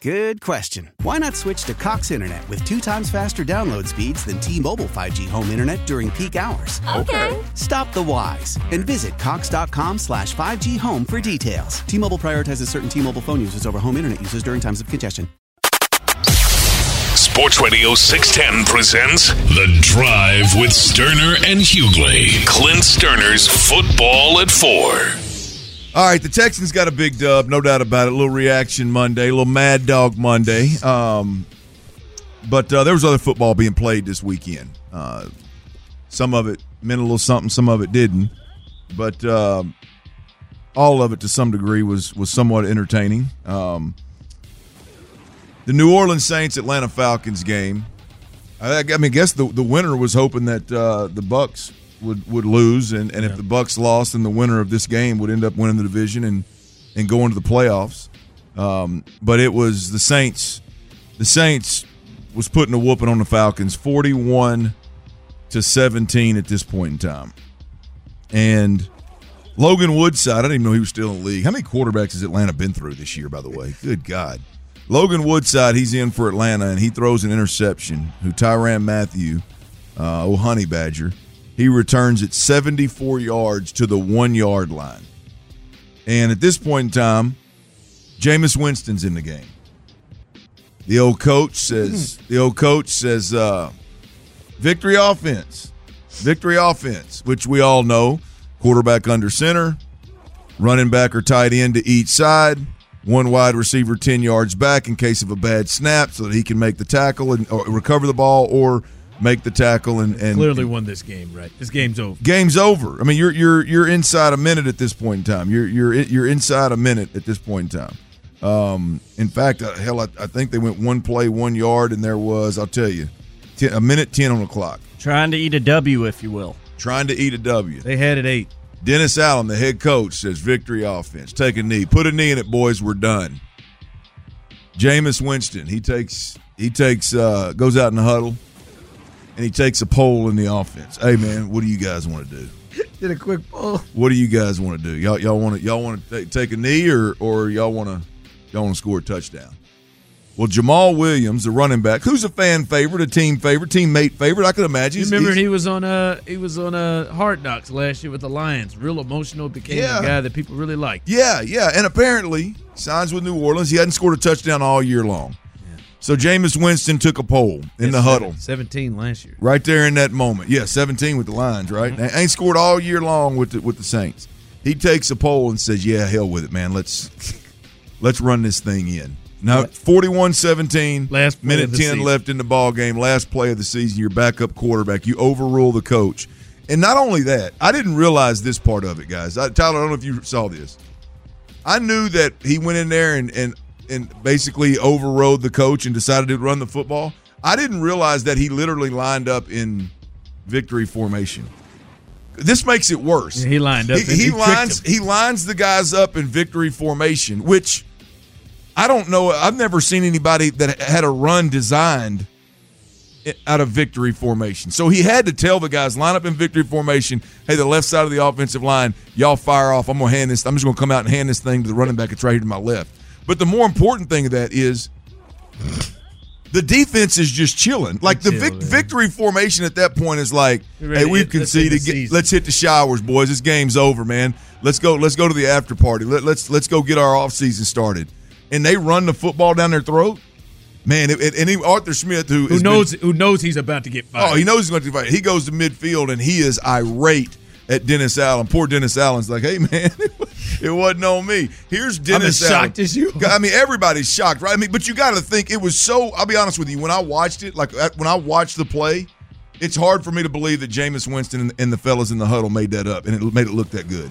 Good question. Why not switch to Cox Internet with two times faster download speeds than T-Mobile 5G home internet during peak hours? Okay. Stop the whys and visit cox.com slash 5G home for details. T-Mobile prioritizes certain T-Mobile phone users over home internet users during times of congestion. Sports Radio 610 presents The Drive with Stoerner and Hughley. Clint Stoerner's Football at 4. All right, the Texans got a big dub, no doubt about it. A little reaction Monday, a little Mad Dog Monday. Um, but uh, there was other football being played this weekend. Uh, some of it meant a little something, some of it didn't. But um, all of it, to some degree, was was somewhat entertaining. Um, the New Orleans Saints Atlanta Falcons game. I, I mean, I guess the the winner was hoping that uh, the Bucks would would lose, and, and if the Bucks lost, then the winner of this game would end up winning the division and and going to the playoffs. Um, but it was the Saints. The Saints was putting a whooping on the Falcons, forty-one to seventeen at this point in time, and. Logan Woodside, I didn't even know he was still in the league. How many quarterbacks has Atlanta been through this year, by the way? Good God. Logan Woodside, he's in for Atlanta, and he throws an interception. Who Tyrann Mathieu, uh, oh honey badger, he returns it 74 yards to the one yard line. And at this point in time, Jameis Winston's in the game. The old coach says, the old coach says, uh, victory offense, victory offense, which we all know, quarterback under center, running back or tight end to each side one wide receiver 10 yards back in case of a bad snap so that he can make the tackle and or recover the ball or make the tackle and, and Clearly won this game, right? This game's over. game's over. I mean you're you're you're inside a minute at this point in time. You're you're you're inside a minute at this point in time. Um, in fact, uh, hell, I, I think they went one play, one yard, and there was I'll tell you, 10, a minute ten on the clock, Trying to eat a W, if you will. trying to eat a W. They had it eight. Dennis Allen, the head coach, says victory offense. Take a knee. Put a knee in it, boys. We're done. Jameis Winston, he takes he takes uh goes out in the huddle and he takes a poll in the offense. Hey man, what do you guys want to do? Did a quick poll. What do you guys want to do? Y'all y'all want to y'all want to take, take a knee or or y'all want to y'all want to score a touchdown? Well, Jamaal Williams, the running back, who's a fan favorite, a team favorite, teammate favorite, I could imagine. You remember he was on uh he was on uh Hard Knocks last year with the Lions. Real emotional, became Yeah. a guy that people really liked. Yeah, yeah, and apparently signs with New Orleans. He hadn't scored a touchdown all year long. So Jameis Winston took a poll in the huddle Seventeen last year. right there in that moment. Yeah, 17 with the Lions, right? Mm-hmm. Ain't scored all year long with the, with the Saints. He takes a poll and says, "Yeah, hell with it, man. Let's let's run this thing in." Now, 41-17, Last minute 10 season. left in the ball game, last play of the season, your backup quarterback. You overrule the coach. And not only that, I didn't realize this part of it, guys. I, Tyler, I don't know if you saw this. I knew that he went in there and and and basically overrode the coach and decided to run the football. I didn't realize that he literally lined up in victory formation. This makes it worse. Yeah, he lined up He, he he lines he lines the guys up in victory formation, which I don't know. I've never seen anybody that had a run designed out of victory formation. So he had to tell the guys line up in victory formation. Hey, the left side of the offensive line, y'all fire off. I'm gonna hand this. I'm just gonna come out and hand this thing to the running back. It's right here to my left. But the more important thing of that is the defense is just chilling. Like the vic- victory formation at that point is like, hey, we've hit- let's hit the. Get- let's hit the showers, boys. This game's over, man. Let's go. Let's go to the after party. Let, let's let's go get our off season started. And they run the football down their throat. Man, it, it- and Arthur Smith, who Who has been- knows who knows he's about to get fired. Oh, he knows he's going to get fired. He goes to midfield and he is irate at Dennis Allen. Poor Dennis Allen's like, hey man, it wasn't on me. Here's Dennis. I'm as Allen. shocked as you. I mean, everybody's shocked, right? I mean, but you got to think it was so. I'll be honest with you. When I watched it, like when I watched the play, it's hard for me to believe that Jameis Winston and, the fellas in the huddle made that up and it made it look that good.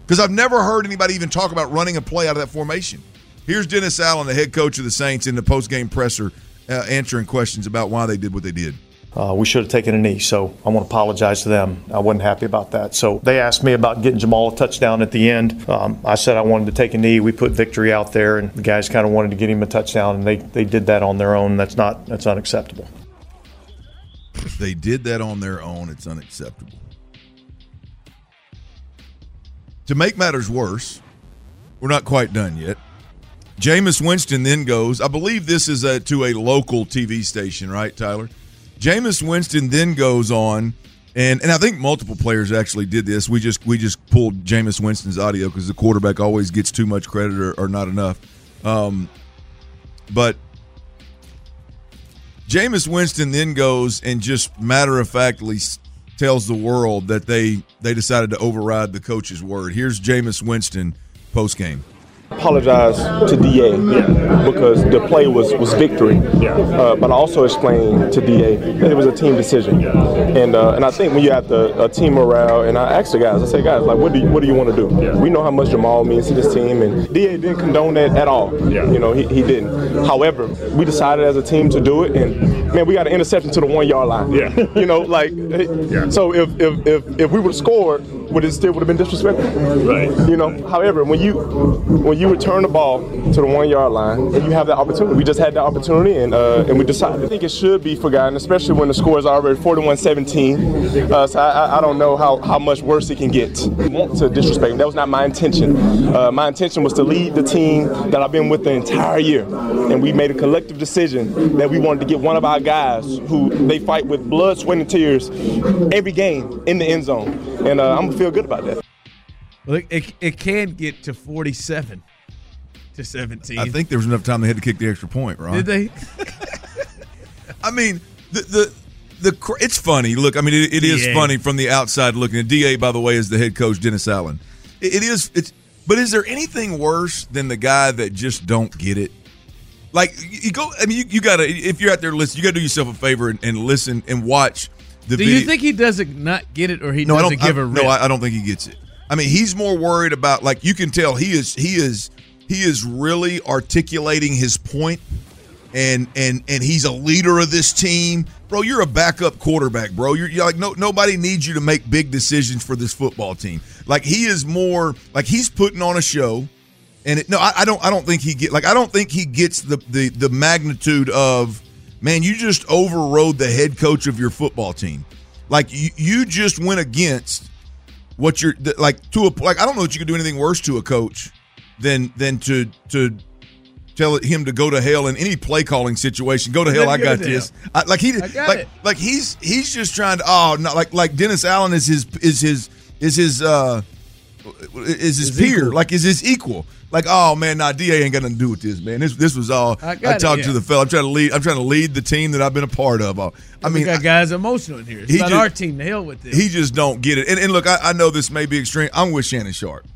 Because I've never heard anybody even talk about running a play out of that formation. Here's Dennis Allen, the head coach of the Saints, in the post-game presser, uh, answering questions about why they did what they did. Uh, we should have taken a knee, so I want to apologize to them. I wasn't happy about that. So they asked me about getting Jamaal a touchdown at the end. Um, I said I wanted to take a knee. We put victory out there, and the guys kind of wanted to get him a touchdown, and they, they did that on their own. That's not that's unacceptable. They did that on their own. It's unacceptable. To make matters worse, we're not quite done yet. Jameis Winston then goes, I believe this is a, to a local TV station, right, Tyler? Jameis Winston then goes on, and, and I think multiple players actually did this. We just we just pulled Jameis Winston's audio because the quarterback always gets too much credit or, or not enough. Um, but Jameis Winston then goes and just matter of factly tells the world that they they decided to override the coach's word. Here's Jameis Winston post game. Apologize to DA because the play was, was victory. Uh, but I also explained to DA that it was a team decision. And uh, and I think when you have the a team morale, and I asked the guys, I said, guys, like, what do you, what do you want to do? We know how much Jamaal means to this team, and DA didn't condone that at all. You know, he, he didn't. However, we decided as a team to do it, and man, we got an interception to the one yard line. Yeah. You know, like, so if if if, if we would have scored, would it still would have been disrespectful? Right. You know, however, when you when you return the ball to the one yard line and you have that opportunity, we just had that opportunity and uh, and we decided. I think it should be forgotten, especially when the score is already 41-17. Uh, so I, I- don't know how, how much worse it can get. I want to disrespect. That was not my intention. Uh, my intention was to lead the team that I've been with the entire year, and we made a collective decision that we wanted to get one of our guys who they fight with blood, sweat, and tears every game in the end zone, and uh, I'm feel good about that. Well, it, it, it can get to 47 to 17. I think there was enough time they had to kick the extra point, right? Did they? I mean, the the the it's funny. Look, I mean, it, it is DA. funny from the outside looking. And Da, by the way, is the head coach Dennis Allen. It, it is. It's. But is there anything worse than the guy that just don't get it? Like you you go. I mean, you, you gotta. If you're out there listening, you gotta do yourself a favor and, and listen and watch the Do video. you think he doesn't not get it or he no, I doesn't don't. give I, a rip? no, I, I don't think he gets it. I mean, he's more worried about like you can tell he is he is he is really articulating his point, and and and he's a leader of this team, bro. You're a backup quarterback, bro. You're, you're like no nobody needs you to make big decisions for this football team. Like he is more like he's putting on a show. And it, no, I, I don't. I don't think he get like. I don't think he gets the the the magnitude of man. You just overrode the head coach of your football team. Like you, you just went against what you're like to a like. I don't know that you could do anything worse to a coach than than to to tell him to go to hell in any play calling situation. Go to hell. I got this. I, like he like it. like he's he's just trying to. Oh not Like like Dennis Allen is his is his is his uh is his, His peer, equal. like is his equal. Like, oh man, nah, Da ain't got nothing to do with this, man. This this was all I I, it, talked to the fella. I'm trying to lead. I'm trying to lead the team that I've been a part of. Uh, I I mean, we got guys emotional in here. It's he not just- our team. The hell with this. he just don't get it. And, and look, I, I know this may be extreme. I'm with Shannon Sharpe.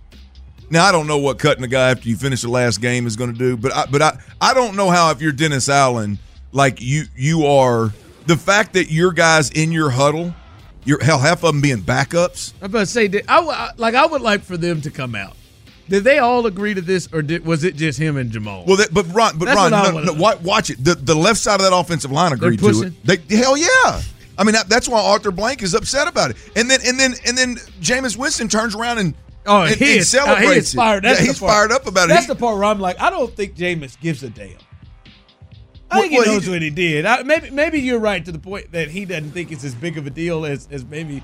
Now I don't know what cutting a guy after you finish the last game is going to do, but I, but I I don't know how if you're Dennis Allen, like you you are the fact that your guys in your huddle, your hell half of them being backups. I'm about to say, did, I, like I would like for them to come out. Did they all agree to this, or did, was it just him and Jamaal? Well, that, but Ron, but That's Ron, I no, no, watch it. The the left side of that offensive line agreed to it. They hell yeah. I mean that, that's why Arthur Blank is upset about it. And then and then and then Jameis Winston turns around and oh, and, he and is, uh, celebrates he is fired. That's yeah, he's part. fired up about it. That's the part where I'm like, I don't think Jameis gives a damn. I think he well, he knows ju- what he did. I, maybe maybe you're right to the point that he doesn't think it's as big of a deal as, as maybe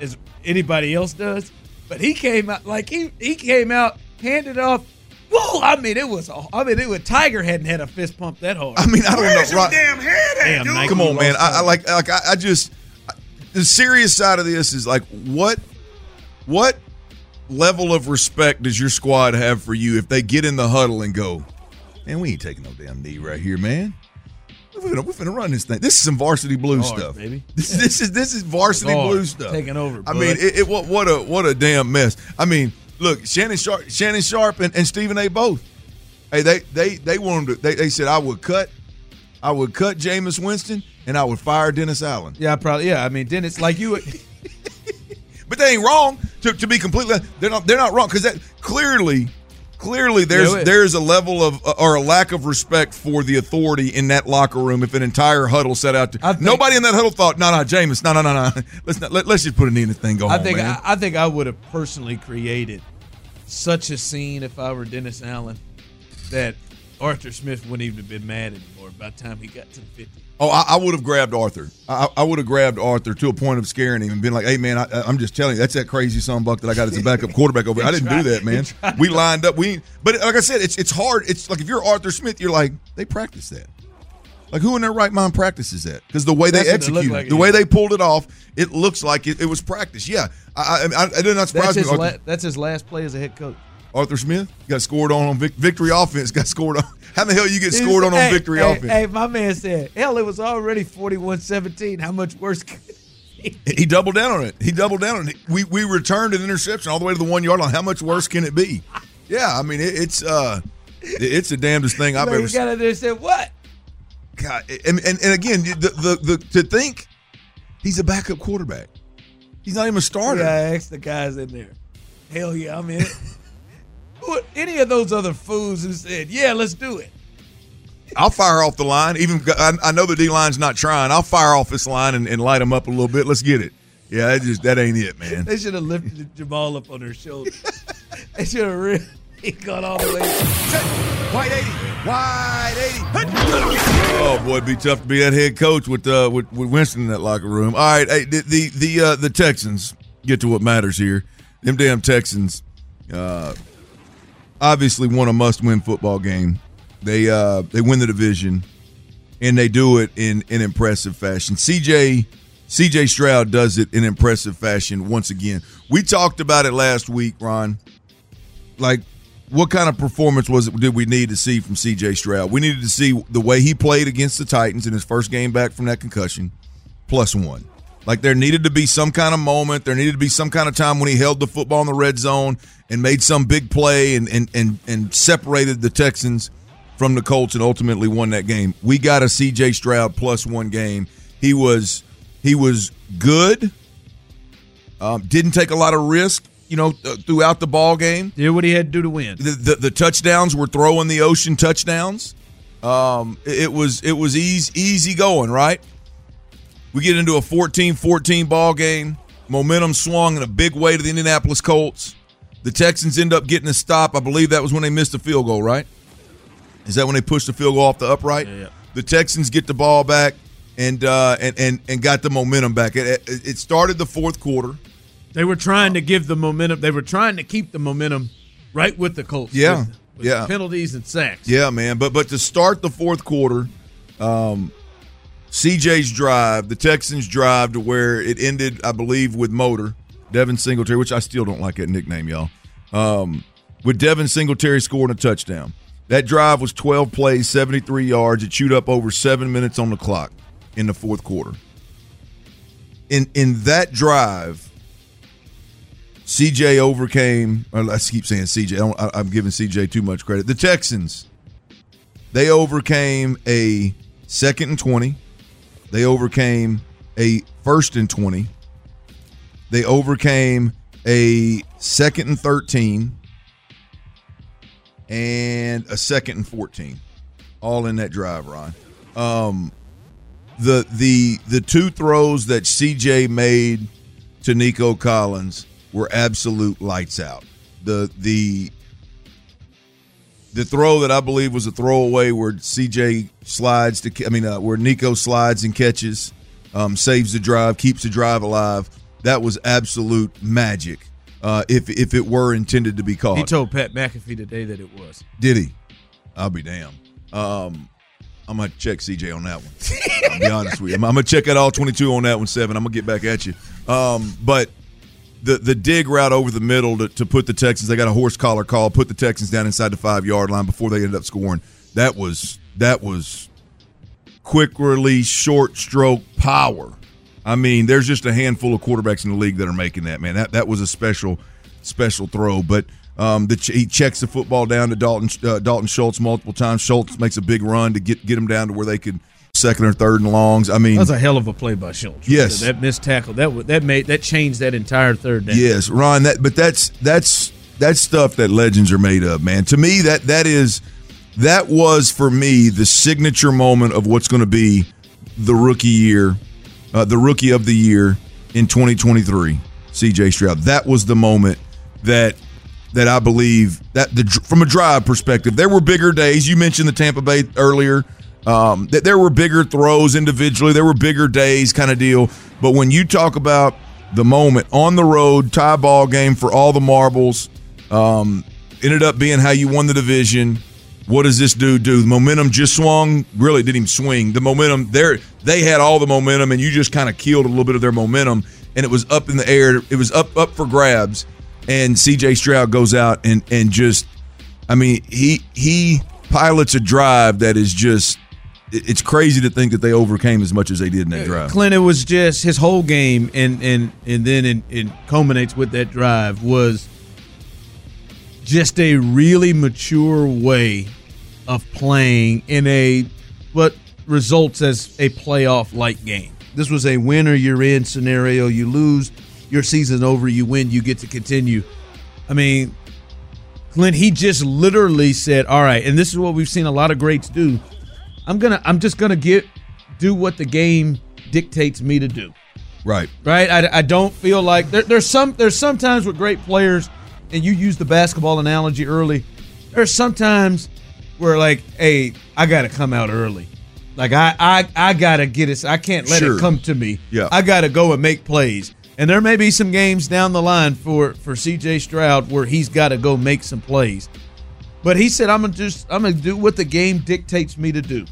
as anybody else does. But he came out like he he came out handed off. Whoa! I mean, it was. A, I mean, it was Tiger hadn't had a fist pump that hard. I mean, I don't Where's know. your Ron, damn head at, Damn, dude? Come on, man. I, I like like I, I just the serious side of this is like what what level of respect does your squad have for you if they get in the huddle and go, man, we ain't taking no damn knee right here, man. We're finna, we're finna run this thing. This is some varsity blue stuff, baby. This, this is this is varsity blue stuff. Taking over, I bud. mean, it, it what what a what a damn mess. I mean, look, Shannon Sharpe, Shannon Sharpe, and, and Stephen A. both. Hey, they they they wanted to. They, they said I would cut, I would cut Jameis Winston, and I would fire Dennis Allen. Yeah, probably. Yeah, I mean, Dennis, like you. But they ain't wrong. To, to be completely, they're not. They're not wrong because that clearly, clearly there's there's a level of uh, or a lack of respect for the authority in that locker room. If an entire huddle set out to think- nobody in that huddle thought, no, no, Jameis, no, no, no, no, let's not, let, let's just put a knee in this thing. Go I home, think man. I, I think I would have personally created such a scene if I were Dennis Allen that Arthur Smith wouldn't even have been mad anymore by the time he got to the fifty. Oh, I, I would have grabbed Arthur. I, I would have grabbed Arthur to a point of scaring him and been like, "Hey, man, I, I'm just telling you, that's that crazy son buck that I got as a backup quarterback over. here. I didn't do that, man. We lined up. We, but like I said, it's it's hard. It's like if you're Arthur Smith, you're like, they practice that. Like who in their right mind practices that? Because the way they That's it executed, like, the yeah. way they pulled it off, it looks like it, it was practice. Yeah, I, I, I, it did not surprise That's me. his, la- that's his last play as a head coach. Arthur Smith got scored on on vic, victory offense. Got scored on. How the hell you get scored on on Hey, victory hey, offense? Hey, my man said, hell, it was already 41-17. How much worse could it be? He doubled down on it. He doubled down on it. We we returned an interception all the way to the one yard line. How much worse can it be? Yeah, I mean it, it's uh, it- it's the damnedest thing I've ever seen. got in there and said, what? God, and, and and again, the, the the to think he's a backup quarterback. He's not even a starter. Yeah, I asked the guys in there. Hell yeah, I'm in it. Who- Any of those other fools who said, yeah, let's do it. I'll fire off the line. Even I, I know the D line's not trying. I'll fire off this line and, and light them up a little bit. Let's get it. Yeah, that just that ain't it, man. They should have lifted Jamaal up on their shoulder. they should have really gone all the way. White eighty, white eighty. Oh boy, it'd be tough to be that head coach with uh with, with Winston in that locker room. All right, hey, the the the, uh, the Texans get to what matters here. Them damn Texans, uh, obviously won a must-win football game. They uh they win the division, and they do it in an impressive fashion. CJ CJ Stroud does it in impressive fashion once again. We talked about it last week, Ron like what kind of performance was it did we need to see from CJ Stroud? We needed to see the way he played against the Titans in his first game back from that concussion, plus one. Like there needed to be some kind of moment, there needed to be some kind of time when he held the football in the red zone and made some big play and and and, and separated the Texans from the Colts and ultimately won that game. We got a CJ Stroud plus one game. He was he was good. Um, didn't take a lot of risk, you know, th- throughout the ball game Did what he had to do to win. the, the, the touchdowns were throwing the ocean touchdowns. Um, it, it was it was easy easy going right. We get into a 14-14 ball game. Momentum swung in a big way to the Indianapolis Colts. The Texans end up getting a stop. I believe that was when they missed the field goal, right? Is that when they pushed the field goal off the upright? yeah. The Texans get the ball back and uh, and, and and got the momentum back. It, it, it started the fourth quarter. They were trying to give the momentum. They were trying to keep the momentum right with the Colts. Yeah, with- with yeah. Penalties and sacks. Yeah, man. But but to start the fourth quarter, um, CJ's drive, the Texans' drive to where it ended, I believe, with Motor, Devin Singletary, which I still don't like that nickname, y'all. Um, with Devin Singletary scoring a touchdown. That drive was 12 plays, 73 yards. It chewed up over seven minutes on the clock in the fourth quarter. In in that drive, CJ overcame. Let's keep saying CJ. I I, I'm giving CJ too much credit. The Texans, they overcame a second and twenty. They overcame a first and twenty. They overcame a second and thirteen, and a second and fourteen, all in that drive, Ron. Um, the the the two throws that CJ made to Nico Collins were absolute lights out. The the the throw that I believe was a throwaway where CJ slides to I mean uh, where Nico slides and catches, um, saves the drive, keeps the drive alive. That was absolute magic. Uh, if if it were intended to be caught, He told Pat McAfee today that it was. did he? I'll be damned. Um, I'm gonna check CJ on that one. I'll be honest with you. I'm, I'm gonna check out all 22 on that one. Seven. I'm gonna get back at you. Um, but the the dig route over the middle to, to put the Texans. They got a horse collar call. Put the Texans down inside the five yard line before they ended up scoring. That was that was quick release, short stroke power. I mean, there's just a handful of quarterbacks in the league that are making that. Man, that that was a special special throw, but um, the, he checks the football down to Dalton uh, Dalton Schultz multiple times. Schultz makes a big run to get get him down to where they could second or third and longs. I mean, that was a hell of a play by Schultz. Yes, that missed tackle that that made that changed that entire third down. Yes, Ron. That but that's that's that's stuff that legends are made of, man. To me, that that is that was for me the signature moment of what's going to be the rookie year, uh, the rookie of the year in 2023. C.J. Stroud. That was the moment that that I believe that the from a drive perspective, there were bigger days. You mentioned the Tampa Bay earlier. Um, that there were bigger throws individually, there were bigger days, kind of deal. But when you talk about the moment on the road, tie ball game for all the marbles, um, ended up being how you won the division. What does this dude do? The momentum just swung. Really didn't even swing. The momentum there, they had all the momentum, and you just kind of killed a little bit of their momentum, and it was up in the air. It was up up for grabs, and C.J. Stroud goes out and and just, I mean, he he pilots a drive that is just it's crazy to think that they overcame as much as they did in that drive. Clint, it was just his whole game, and and and then it, it culminates with that drive was just a really mature way of playing in a what results as a playoff like game. This was a winner you're in scenario. You lose, your season over. You win, you get to continue. I mean, Clint, he just literally said, "All right," and this is what we've seen a lot of greats do. I'm gonna, I'm just gonna get do what the game dictates me to do. Right, right. I, I don't feel like there, there's some there's sometimes with great players, and you use the basketball analogy early. There's sometimes where like, hey, I got to come out early. Like I, I, I gotta get it. I can't let Sure. it come to me. Yeah. I gotta go and make plays. And there may be some games down the line for for C.J. Stroud where he's got to go make some plays. But he said, "I'm gonna just I'm gonna do what the game dictates me to do."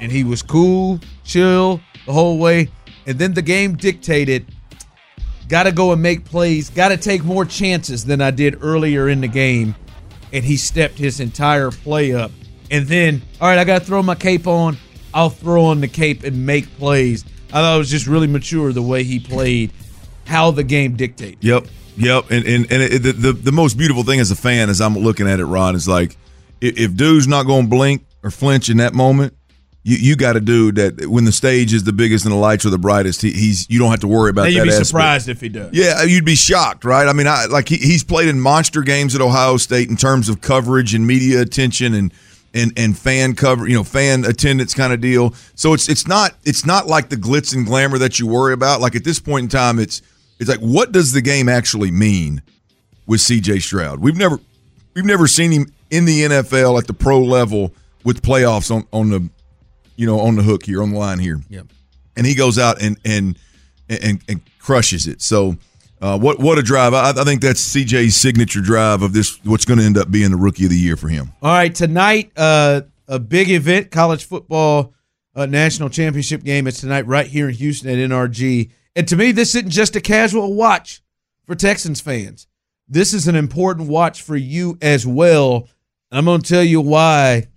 And he was cool, chill the whole way. And then the game dictated, got to go and make plays, got to take more chances than I did earlier in the game. And he stepped his entire play up. And then, all right, I got to throw my cape on. I'll throw on the cape and make plays. I thought it was just really mature the way he played, how the game dictated. Yep, yep. And and, and it, the, the the most beautiful thing as a fan, as I'm looking at it, Ron, is like if, if dude's not going to blink or flinch in that moment, you you got to do that when the stage is the biggest and the lights are the brightest. He, he's you don't have to worry about Now, that. you'd be aspect. surprised if he does. Yeah, you'd be shocked, right? I mean, I like he, he's played in monster games at Ohio State in terms of coverage and media attention and and and fan cover, you know, fan attendance kind of deal. So it's it's not it's not like the glitz and glamour that you worry about. Like at this point in time, it's it's like what does the game actually mean with C.J. Stroud? We've never we've never seen him in the NFL at the pro level with playoffs on on the you know on the hook here on the line here Yep. and he goes out and and and, and crushes it. So, uh, what what a drive! I, I think that's CJ's signature drive of this. What's going to end up being the rookie of the year for him. All right, tonight, uh, a big event, college football uh, national championship game. It's tonight right here in Houston at NRG. And to me, this isn't just a casual watch for Texans fans. This is an important watch for you as well. And I'm going to tell you why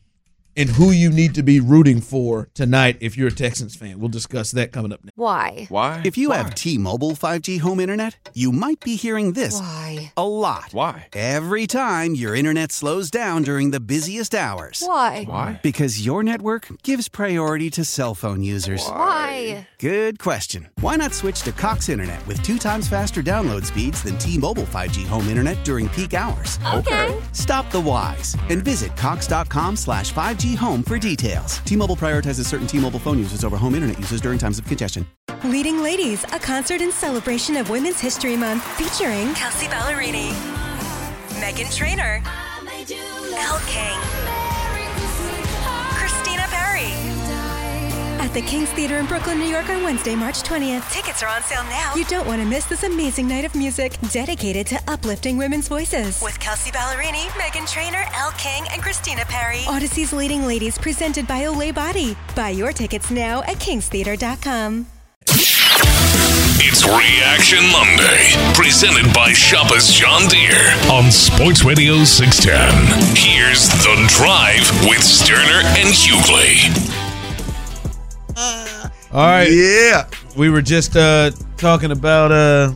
and who you need to be rooting for tonight if you're a Texans fan. We'll discuss that coming up next. Why? Why? If you have T-Mobile 5G home internet, you might be hearing this Why? a lot. Why? Every time your internet slows down during the busiest hours. Why? Why? Because your network gives priority to cell phone users. Why? Good question. Why not switch to Cox Internet with two times faster download speeds than T-Mobile 5G home internet during peak hours? Okay. Stop the whys and visit cox.com slash 5G home for details. T-Mobile prioritizes certain T-Mobile phone users over home internet users during times of congestion. Leading Ladies, a concert in celebration of Women's History Month featuring Kelsea Ballerini, Meghan Trainor, Elle King, At the King's Theater in Brooklyn, New York on Wednesday, March 20th. Tickets are on sale now. You don't want to miss this amazing night of music dedicated to uplifting women's voices. With Kelsea Ballerini, Meghan Trainor, Elle King, and Christina Perri. Audacy's Leading Ladies presented by Olay Body. Buy your tickets now at kingstheater.com. It's Reaction Monday, presented by Shoppers John Deere on Sports Radio 610. Here's The Drive with Stoerner and Hughley. All right. Yeah, We were just uh, talking about uh,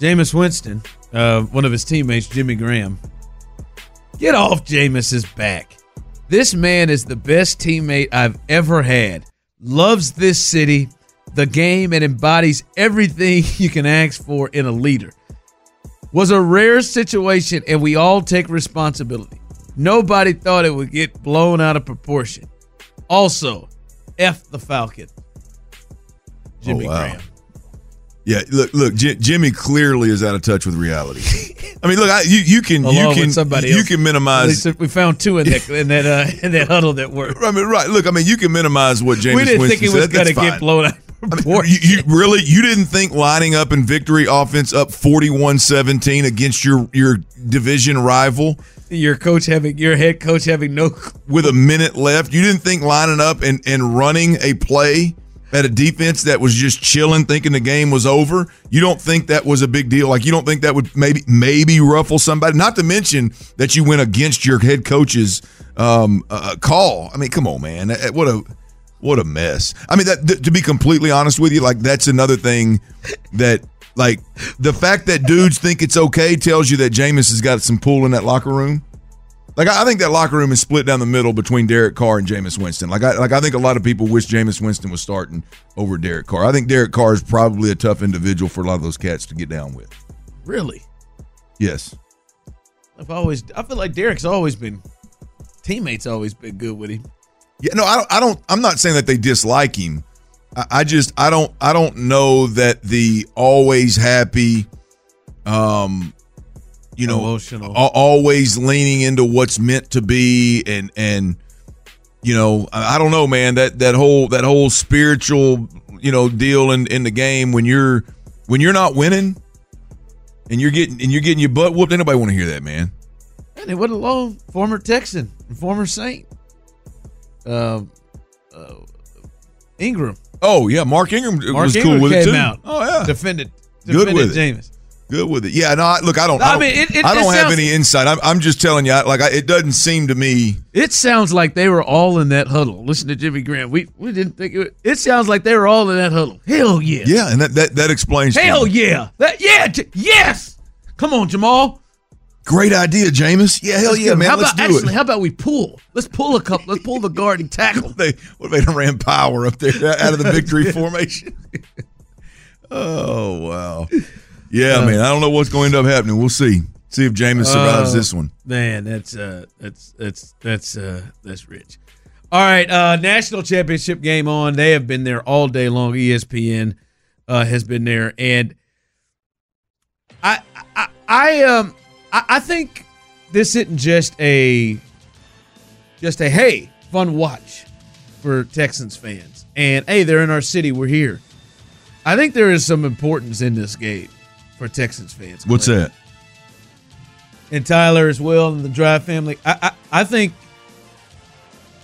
Jameis Winston, uh, one of his teammates, Jimmy Graham. Get off Jameis's back. This man is the best teammate I've ever had. Loves this city, the game, and embodies everything you can ask for in a leader. Was a rare situation, and we all take responsibility. Nobody thought it would get blown out of proportion. Also, F the Falcon. Jimmy Oh, wow. Graham. Yeah, look, look. J- Jimmy clearly is out of touch with reality. I mean, look, I, you you can Along you can somebody you else. can At minimize. least we found two in that in that uh, in that huddle that were. I mean, right? Look, I mean, you can minimize what James we didn't Winston think it was going to get blown out. Of I mean, you, you really you didn't think lining up in victory offense up 41-17 against your your division rival your coach having your head coach having no. with a minute left. You didn't think lining up and, and running a play at a defense that was just chilling, thinking the game was over. You don't think that was a big deal. Like you don't think that would maybe maybe ruffle somebody. Not to mention that you went against your head coach's um, uh, call. I mean, come on, man. What a what a mess. I mean, that th- to be completely honest with you, like that's another thing that. Like the fact that dudes think it's okay tells you that Jameis has got some pull in that locker room. Like I I think that locker room is split down the middle between Derek Carr and Jameis Winston. Like I like I think a lot of people wish Jameis Winston was starting over Derek Carr. I think Derek Carr is probably a tough individual for a lot of those cats to get down with. Really, Yes. I've always. I feel like Derek's always been. Teammates always been good with him. Yeah, no, I don't I don't I'm not saying that they dislike him. I, I just I don't I don't know that the always happy um you know Emotional. al- always leaning into what's meant to be and and you know I, I don't know man that that whole that whole spiritual you know deal in in the game when you're when you're not winning and you're getting and you're getting your butt whooped Anybody want to hear that man And it wasn't alone. Former Texan, former Saint. Uh, uh, Ingram. oh yeah Mark Ingram Mark was Ingram cool with it too out. oh yeah Defended. Good defended with it. Good with it. Yeah, no, I, look, I don't. I I, don't, mean, it- it- I don't have sounds- any insight. I'm, I'm just telling you, I- like, I, it doesn't seem to me. It sounds like they were all in that huddle. Listen to Jimmy Graham. We we didn't think it. It sounds like they were all in that huddle. Hell yeah. Yeah, and that that, that explains. Hell yeah. That yeah. J- yes. Come on, Jamaal. Great idea, Jameis. Yeah, hell yeah, man. How let's about do actually? it. How about we pull? Let's pull a couple. Let's pull the guarding tackle. They what if they ran power up there out of the victory formation? Oh wow. Yeah, man. I don't know what's going to end up happening. We'll see. See if Jameis survives Uh, this one. Man, that's uh, that's that's that's uh, that's rich. All right, uh, national championship game on. They have been there all day long. ESPN uh, has been there, and I I, I um I, I think this isn't just a just a hey fun watch for Texans fans, and hey they're in our city, we're here. I think there is some importance in this game for Texans fans. What's Clay that? and Tyler as well and the Drive family. I, I I think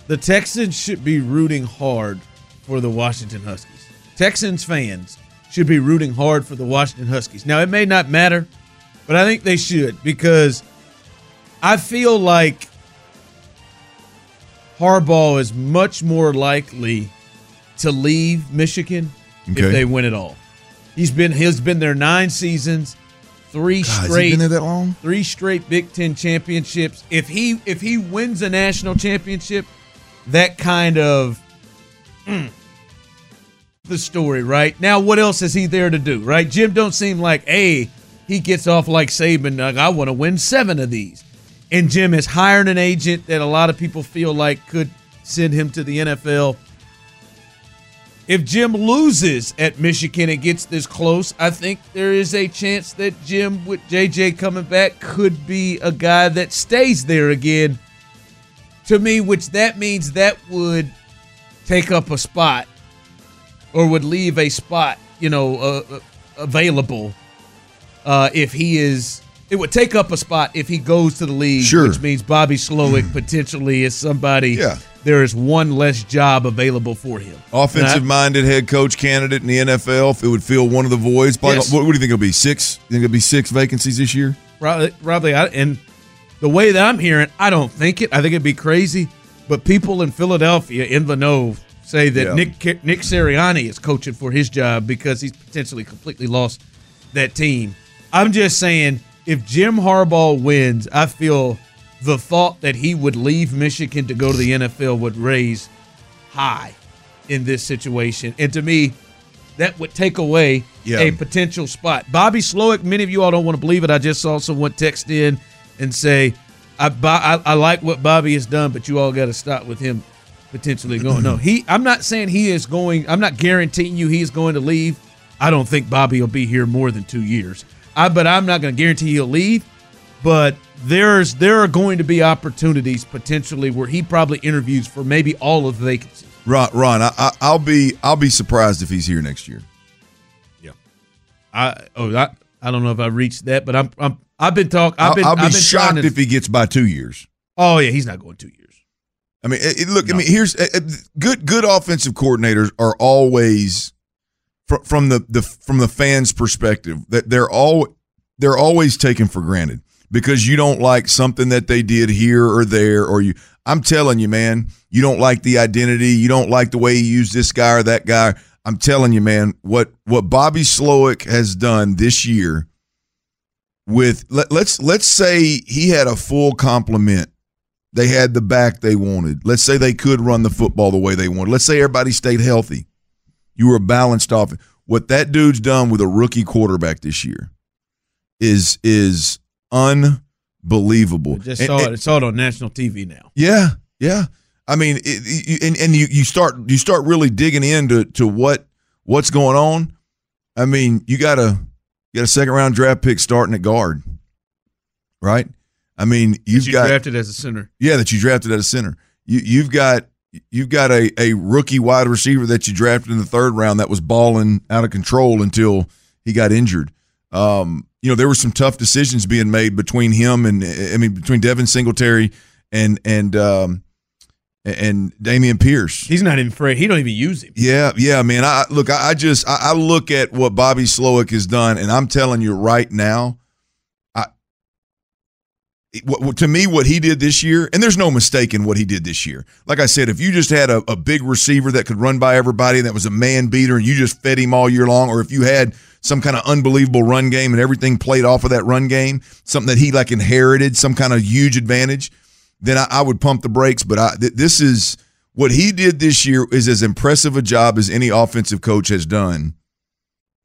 the Texans should be rooting hard for the Washington Huskies. Texans fans should be rooting hard for the Washington Huskies. Now it may not matter, but I think they should because I feel like Harbaugh is much more likely to leave Michigan Okay. if they win it all. He's been he's been there nine seasons, three God, straight been there that long? three straight Big Ten championships. If he if he wins a national championship, that kind of mm, the story, right? Now, what else is he there to do, right? Jim don't seem like, hey, he gets off like Saban. Like, I want to win seven of these, and Jim is hiring an agent that a lot of people feel like could send him to the NFL. If Jim loses at Michigan and gets this close, I think there is a chance that Jim, with JJ coming back, could be a guy that stays there again. To me, which that means that would take up a spot or would leave a spot, you know, uh, uh, available uh, if he is. It would take up a spot if he goes to the league, Sure. which means Bobby Slowik potentially is somebody. Yeah. There is one less job available for him. Offensive And minded head coach candidate in the NFL. If it would fill one of the voids, probably, Yes. what, what do you think it'll be? Six? You think it'll be six vacancies this year? Probably, probably I, and the way that I'm hearing, I don't think it. I think it'd be crazy. But people in Philadelphia, in know, say that Yeah. Nick Nick Sirianni is coaching for his job because he's potentially completely lost that team. I'm just saying, if Jim Harbaugh wins, I feel the thought that he would leave Michigan to go to the NFL would raise high in this situation. And to me, that would take away Yeah. a potential spot. Bobby Slowik, many of you all don't want to believe it. I just saw someone text in and say, I, I, I like what Bobby has done, but you all got to stop with him potentially going. No, he. I'm not saying he is going. I'm not guaranteeing you he is going to leave. I don't think Bobby will be here more than two years. I, but I'm not going to guarantee he'll leave. But there's there are going to be opportunities potentially where he probably interviews for maybe all of the vacancies. Ron, Ron, I, I, I'll be I'll be surprised if he's here next year. Yeah, I oh I, I don't know if I reached that, but I'm I'm I've been talking. I've been I'll, I'll be I've been shocked to- if he gets by two years. Oh yeah, he's not going two years. I mean, it, it- look. I mean, here's uh, uh, good. Good offensive coordinators are always from the, the from the fans' perspective that they're all they're always taken for granted because you don't like something that they did here or there or you. I'm telling you, man, you don't like the identity. You don't like the way he used this guy or that guy. I'm telling you, man, what what Bobby Slowik has done this year with let, let's let's say he had a full complement they had the back they wanted. Let's say they could run the football the way they wanted. Let's say everybody stayed healthy. You were a balanced offense. What that dude's done with a rookie quarterback this year is is unbelievable. I just And- saw and- it. Saw it on national TV now. yeah, yeah. I mean, it, it- and and you you start you start really digging into to what what's going on. I mean, you got a you got a second round draft pick starting at guard, right? I mean, you've you got drafted as a center. yeah, that you drafted at a center. You you've got you've got a, a rookie wide receiver that you drafted in the third round that was balling out of control until he got injured. Um, you know, there were some tough decisions being made between him and I mean between Devin Singletary and and um and Dameon Pierce. He's not even afraid. He don't even use him. Yeah, yeah, man. I look, I, I just I, I look at what Bobby Slowik has done, and I'm telling you right now, what, to me what he did this year, and there's no mistake in what he did this year. Like I said, if you just had a, a big receiver that could run by everybody, that was a man beater, and you just fed him all year long, or if you had some kind of unbelievable run game and everything played off of that run game, something that he like inherited, some kind of huge advantage, then I, I would pump the brakes. But I, th- this is what he did this year is as impressive a job as any offensive coach has done,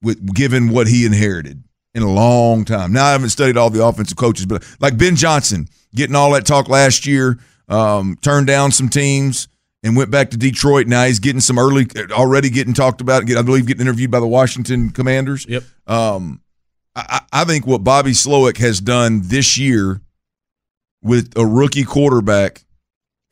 with given what he inherited in a long time. Now I haven't studied all the offensive coaches, but like Ben Johnson getting all that talk last year, um, turned down some teams and went back to Detroit. Now he's getting some early, already getting talked about. I believe getting interviewed by the Washington Commanders. Yep. Um, I, I I think what Bobby Slowik has done this year with a rookie quarterback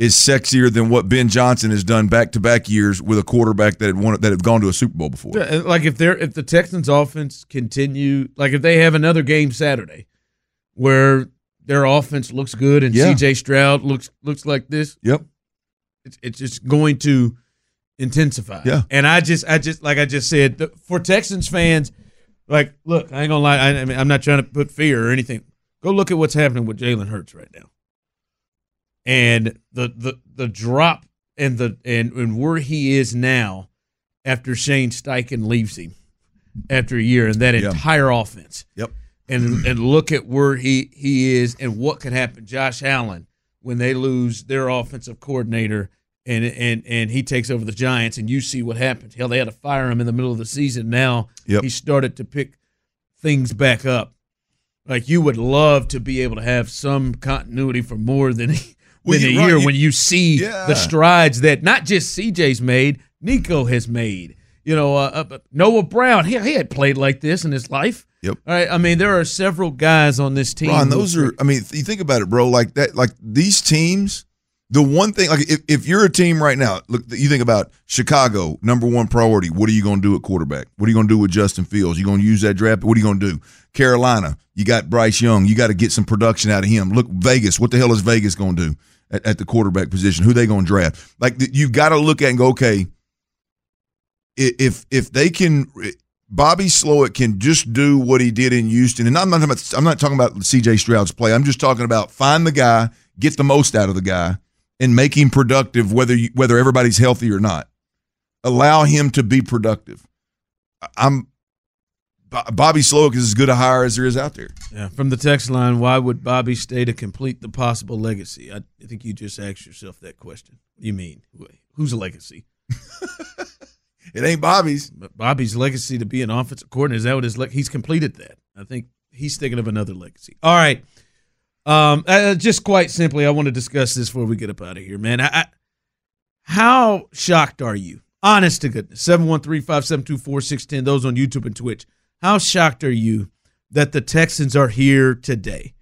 is sexier than what Ben Johnson has done back to back years with a quarterback that had won that had gone to a Super Bowl before. Yeah, Like if they're if the Texans offense continue like if they have another game Saturday where their offense looks good and Yeah. CJ Stroud looks looks like this, Yep. it's it's just going to intensify. Yeah. And I just I just like I just said the, for Texans fans, like look, I ain't gonna lie, I, I mean I'm not trying to put fear or anything. Go look at what's happening with Jalen Hurts right now, and the the the drop and the and and where he is now after Shane Steichen leaves him after a year and that entire offense Yep. and and look at where he he is and what could happen. Josh Allen when they lose their offensive coordinator and and and he takes over the Giants and you see what happened. Hell, they had to fire him in the middle of the season. Now Yep. he started to pick things back up. Like you would love to be able to have some continuity for more than Well, than a right. year You- when you see Yeah. the strides that not just CJ's made, Nico has made. You know, uh, uh, Noah Brown, he, he had played like this in his life. Yep. All right. I mean, there are several guys on this team. Ron, those are. I mean, you think about it, bro. Like that. Like these teams. The one thing, like if, if you're a team right now, look, you think about Chicago, number one priority. What are you going to do at quarterback? What are you going to do with Justin Fields? You going to use that draft? What are you going to do? Carolina, you got Bryce Young. You got to get some production out of him. Look, Vegas. What the hell is Vegas going to do at, at the quarterback position? Who they going to draft? Like you've got to look at and go, okay, if if they can Bobby Slowik can just do what he did in Houston, and I'm not I'm not talking about C.J. Stroud's play. I'm just talking about find the guy, get the most out of the guy, and make him productive, whether you, whether everybody's healthy or not. Allow him to be productive. I'm Bobby Slowik is as good a hire as there is out there. Yeah. From the text line, why would Bobby stay to complete the possible legacy? I think you just asked yourself that question. You mean? Who's a legacy? it ain't Bobby's. But Bobby's legacy to be an offensive coordinator is that what his le- he's completed that. I think he's thinking of another legacy. All right. Um, uh, just quite simply, I want to discuss this before we get up out of here, man. I, I, how shocked are you? Honest to goodness. 713 572 4610. Those on YouTube and Twitch. How shocked are you that the Texans are here today?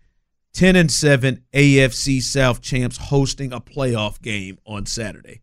10 and 7 AFC South champs hosting a playoff game on Saturday.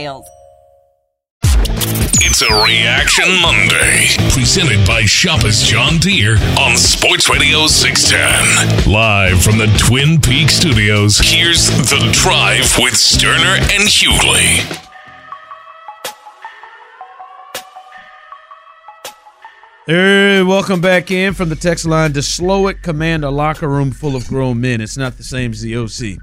details. It's a Reaction Monday, presented by Shoppers John Deere on Sports Radio 610. Live from the Twin Peaks studios, here's The Drive with Stoerner and Hughley. Hey, welcome back in from the text line. To Slowik, command a locker room full of grown men. It's not the same as the OC.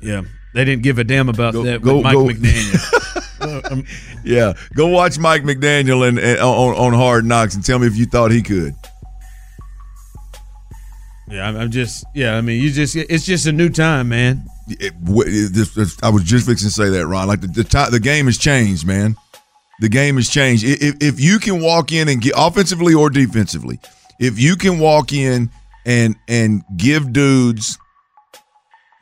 Yeah, they didn't give a damn about go, that go, Mike go. McDaniel. um, yeah, go watch Mike McDaniel and, and on, on Hard Knocks and tell me if you thought he could. Yeah, I'm just yeah. I mean, you just it's just a new time, man. It, it, this, I was just fixing to say that, Ron. Like the the, time, the game has changed, man. The game has changed. If, if you can walk in and get offensively or defensively, if you can walk in and and give dudes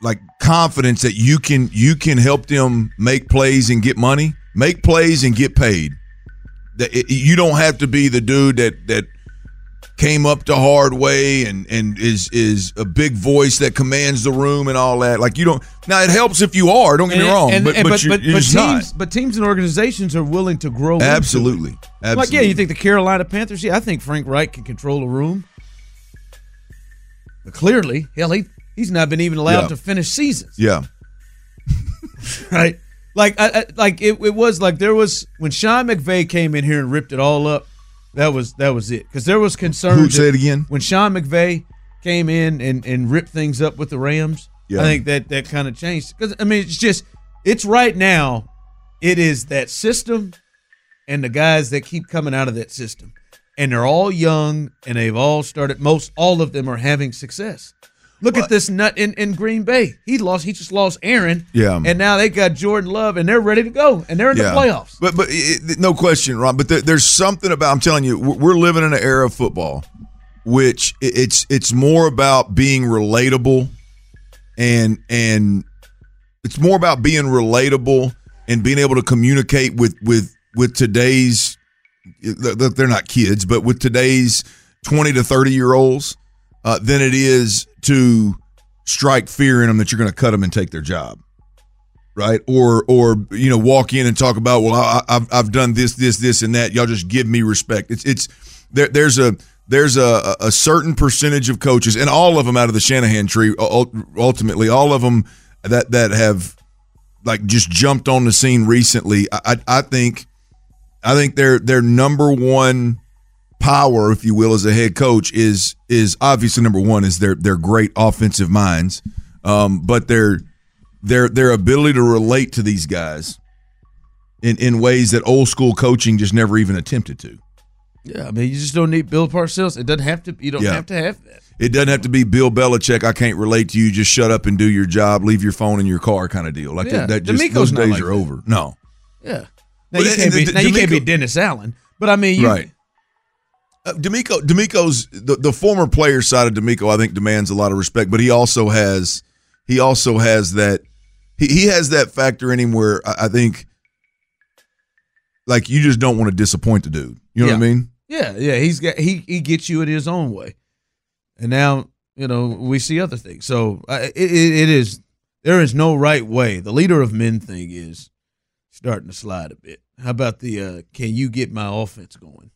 like confidence that you can you can help them make plays and get money, make plays and get paid. That you don't have to be the dude that that came up the hard way and and is is a big voice that commands the room and all that. Like you don't. Now it helps if you are. Don't get and, me wrong, and, but, and, but, but, you're, but, but teams, not. but teams and organizations are willing to grow. Absolutely, absolutely. Like yeah, you think the Carolina Panthers? Yeah, I think Frank Reich can control a room. But clearly, hell, he He's not been even allowed yeah. to finish seasons. Yeah. right. Like, I, I, like it, it was like there was when Sean McVay came in here and ripped it all up. That was that was it because there was concern. Who say it again? When Sean McVay came in and and ripped things up with the Rams, yeah. I think that that kind of changed because I mean it's just it's right now. It is that system and the guys that keep coming out of that system, and they're all young and they've all started. Most all of them are having success. Look at this nut in, in Green Bay. He lost. He just lost Aaron. Yeah. And now they got Jordan Love, and they're ready to go, and they're in yeah. the playoffs. But but it, no question, Ron. But there, there's something about. I'm telling you, we're living in an era of football, which it's it's more about being relatable, and and it's more about being relatable and being able to communicate with with with today's. They're not kids, but with today's 20 to 30 year olds uh, than it is to strike fear in them that you're going to cut them and take their job. Right? Or or you know walk in and talk about well I, have I've done this this this and that. Y'all just give me respect. It's it's there, there's a there's a, a certain percentage of coaches and all of them out of the Shanahan tree ultimately all of them that that have like just jumped on the scene recently I, I, I think I think their their number one power, if you will, as a head coach is is obviously number one is their their great offensive minds, um, but their their their ability to relate to these guys in in ways that old school coaching just never even attempted to. Yeah, I mean, you just don't need Bill Parcells. It doesn't have to. You don't yeah. have to have that. It doesn't have to be Bill Belichick. I can't relate to you. Just shut up and do your job. Leave your phone in your car, kind of deal. Like yeah. that. that just, those days like are that. over. No. Yeah. Now, you, can't be, now you can't be Dennis Allen, but I mean, you, right. Uh, DeMeco, DeMeco's the, the former player side of DeMeco, I think, demands a lot of respect, but he also has he also has that he, he has that factor in him where I, I think like you just don't want to disappoint the dude. You know yeah. what I mean? Yeah, yeah. He's got he he gets you in his own way, and now you know we see other things. So uh, it, it, it is there is no right way. The leader of men thing is starting to slide a bit. How about the uh, can you get my offense going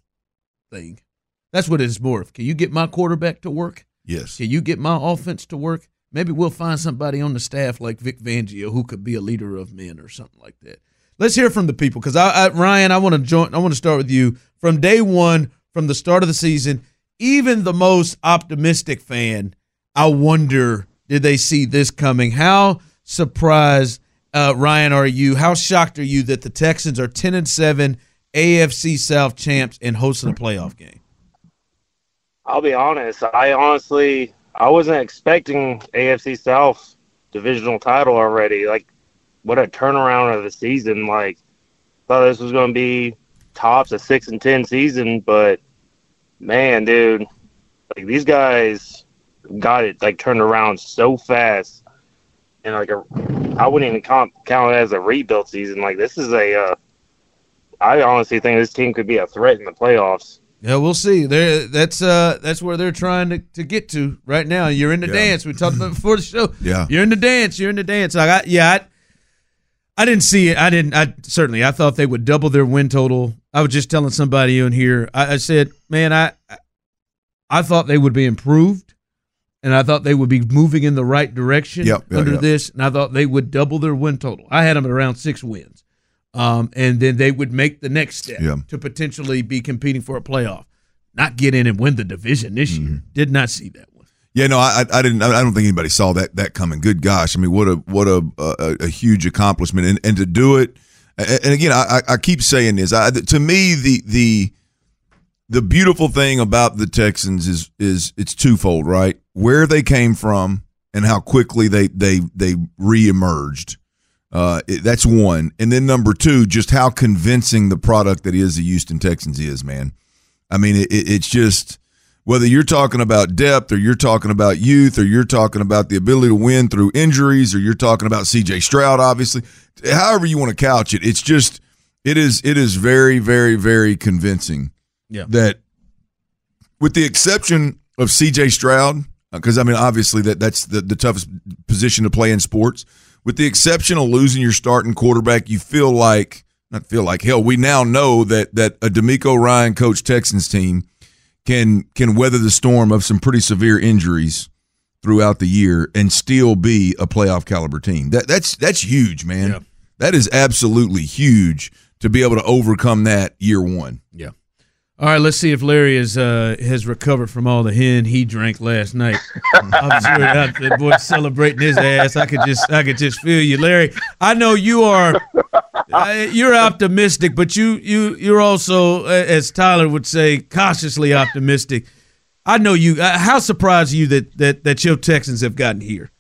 thing? That's what it's more of. Can you get my quarterback to work? Yes. Can you get my offense to work? Maybe we'll find somebody on the staff like Vic Fangio who could be a leader of men or something like that. Let's hear from the people because I, I, Ryan, I want to join. I want to start with you from day one, from the start of the season. Even the most optimistic fan, I wonder, did they see this coming? How surprised, uh, Ryan, are you? How shocked are you that the Texans are ten and seven, AFC South champs, and hosting a playoff game? I'll be honest. I honestly, I wasn't expecting AFC South divisional title already. Like, what a turnaround of the season! Like, thought this was going to be tops a six and ten season, but man, dude, like these guys got it like turned around so fast, and like a, I wouldn't even count count it as a rebuild season. Like this is a, uh, I honestly think this team could be a threat in the playoffs. Yeah, we'll see. There, that's uh, that's where they're trying to, to get to right now. You're in the Yeah. dance. We talked about it before the show. Yeah. you're in the dance. You're in the dance. Like, I, yeah, I, I didn't see it. I didn't. I certainly. I thought they would double their win total. I was just telling somebody in here. I, I said, man, I, I thought they would be improved, and I thought they would be moving in the right direction Yep, yeah, under yeah. this, and I thought they would double their win total. I had them at around six wins, um, and then they would make the next step Yeah. to potentially be competing for a playoff, not get in and win the division this Mm-hmm. year. Did not see that one. Yeah, no, I, I didn't. I don't think anybody saw that that coming. Good gosh, I mean, what a what a a, a huge accomplishment, and and to do it, and again, I, I keep saying this. I, to me, the the the beautiful thing about the Texans is is it's twofold, right? Where they came from and how quickly they they they reemerged. Uh, it, that's one, and then number two, just how convincing the product that is the Houston Texans is, man. I mean, it, it, it's just whether you're talking about depth or you're talking about youth or you're talking about the ability to win through injuries or you're talking about CJ Stroud, obviously, however you want to couch it, it's just it is it is very very very convincing Yeah. that with the exception of CJ Stroud, because I mean obviously that that's the, the toughest position to play in sports. With the exception of losing your starting quarterback, you feel like not feel like hell. We now know that that a DeMeco Ryan coach Texans team can can weather the storm of some pretty severe injuries throughout the year and still be a playoff caliber team. That that's that's huge, man. Yeah. That is absolutely huge to be able to overcome that year one. Yeah. All right, let's see if Larry is uh, has recovered from all the hen he drank last night. I'm sure that, that boy celebrating his ass. I could just I could just feel you, Larry. I know you are uh, you're optimistic, but you you you're also, uh, as Tyler would say, cautiously optimistic. I know you. Uh, how surprised are you that that that your Texans have gotten here?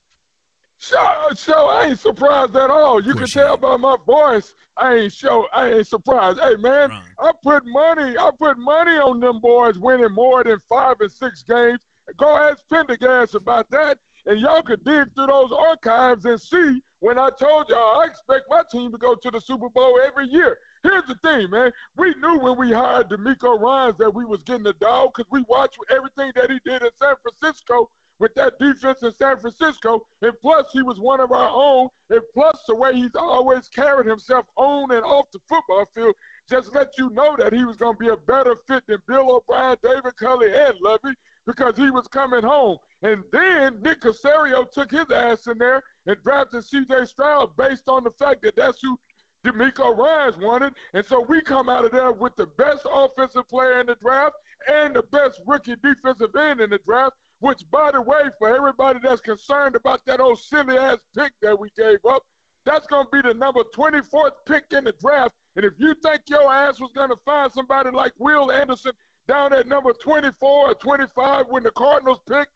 So, so I ain't surprised at all. You can course you tell by my voice. I ain't show. I ain't surprised. Hey man, Right. I put money. I put money on them boys winning more than five and six games. Go ask Pendergast about that, and y'all could dig through those archives and see when I told y'all I expect my team to go to the Super Bowl every year. Here's the thing, man. We knew when we hired DeMeco Ryans that we was getting the dog because we watched everything that he did in San Francisco with that defense in San Francisco. And plus, he was one of our own. And plus, the way he's always carried himself on and off the football field just let you know that he was going to be a better fit than Bill O'Brien, David Culley, and Lovie because he was coming home. And then Nick Caserio took his ass in there and drafted C.J. Stroud based on the fact that that's who DeMeco Ryans wanted. And so we come out of there with the best offensive player in the draft and the best rookie defensive end in the draft, which, by the way, for everybody that's concerned about that old silly ass pick that we gave up, that's going to be the number 24th pick in the draft. And if you think your ass was going to find somebody like Will Anderson down at number 24 or 25 when the Cardinals pick,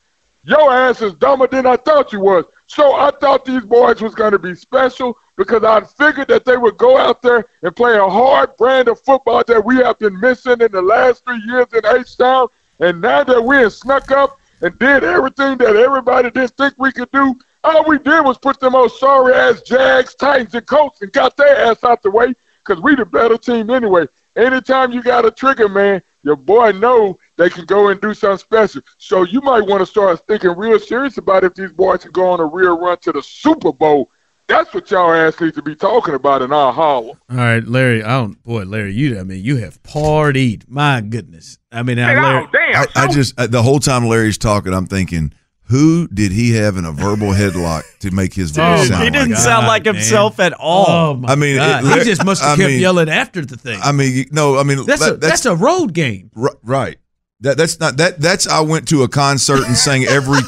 your ass is dumber than I thought you was. So I thought these boys was going to be special because I figured that they would go out there and play a hard brand of football that we have been missing in the last three years in H-Town. And now that we have snuck up and did everything that everybody didn't think we could do, all we did was put them old sorry-ass Jags, Titans, and Colts and got their ass out the way because we the better team anyway. Anytime you got a trigger, man, your boy know they can go and do something special. So you might want to start thinking real serious about if these boys can go on a real run to the Super Bowl. That's what y'all ass need to be talking about in our Harlem. All right, Larry. I don't. Boy, Larry, you. I mean, you have partied. My goodness. I mean, now, Larry. oh, damn. I, I just uh, the whole time Larry's talking, I'm thinking, who did he have in a verbal headlock to make his voice oh sound? He didn't like sound God, like man. himself at all. Oh my I mean, God. it- he just must have I kept mean- yelling after the thing. I mean, no, I mean that's that- a that's, a road game. r- right. That that's not that that's I went to a concert and sang every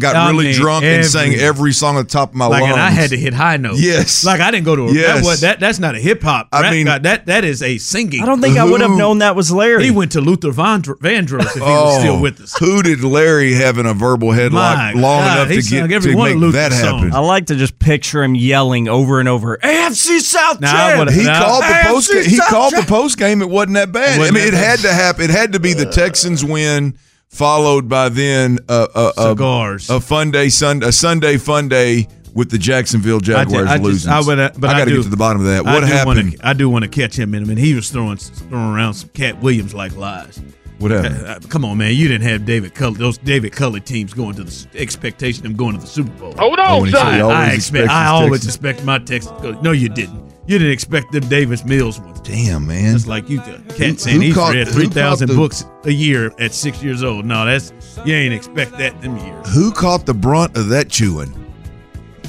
got I really mean, drunk and sang every song at the top of my Like, lungs. and I had to hit high notes. Yes. like I didn't go to a, Yes. that, was, that. That's not a hip hop. I mean- guy. that that is a singing. I don't think I would have known that was Larry. He went to Luther Vandr- Vandross if he Oh, was still oh, with us. Who did Larry have in a verbal headlock My long God, enough to get to make that happen? songs. I like to just picture him yelling over and over, AFC South Now, I champ! would've- He Now- called the AFC post. He South called the post game. It wasn't that bad. I wasn't mean, it that had to happen. It had to be the Texans win, followed by then a a, a, Cigars. a fun day, Sun, a Sunday fun day with the Jacksonville Jaguars I just- losing. I would, uh, but I, got to do- get to the bottom of that. What do happened? Wanna, I do want to catch him in a minute. He was throwing throwing around some Katt Williams like lies. what happened? Uh, come on, man! You didn't have David Culley, those David Culley teams going to the expectation of them going to the Super Bowl. Hold Oh, on, when he said son. I, I expect. I always Texans. expect my Texans. to go- No, you didn't. You didn't expect them Davis Mills ones. Damn, man. It's like you can't say who saying he's caught- read who three caught thousand the- books a year at six years old. No, that's you ain't expect that them years. Who caught the brunt of that chewing?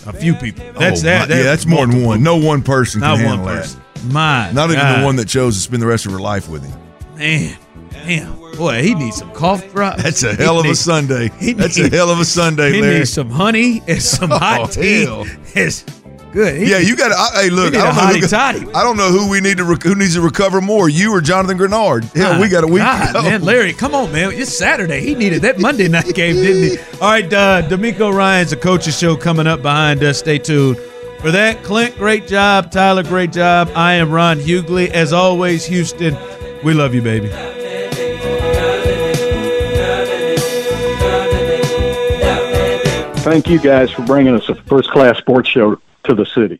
A few people. Oh, that's Oh, that. my- yeah, that's more than one. No one person Not can one handle person. My that. Not even the one that chose to spend the rest of her life with him. Man, damn, boy, he needs some cough drops. That's a He hell of a Sunday. he That's a needs- hell of a Sunday, He needs some honey and some oh, hot Oh, tea. hell. It's good. He Yeah, you got to. Hey, look, need I don't, know who, toddy. I don't know who we need to rec- who needs to recover more, you or Jonathan Greenard. Hell, we got a week. God, to go. man, Larry, come on, man. It's Saturday. He needed that Monday night game, didn't he? All right, uh, DeMeco Ryan's a coach's show coming up behind us. Stay tuned for that. Clint, great job. Tyler, great job. I am Ron Hughley. As always, Houston, we love you, baby. Thank you guys for bringing us a first class sports show to the city.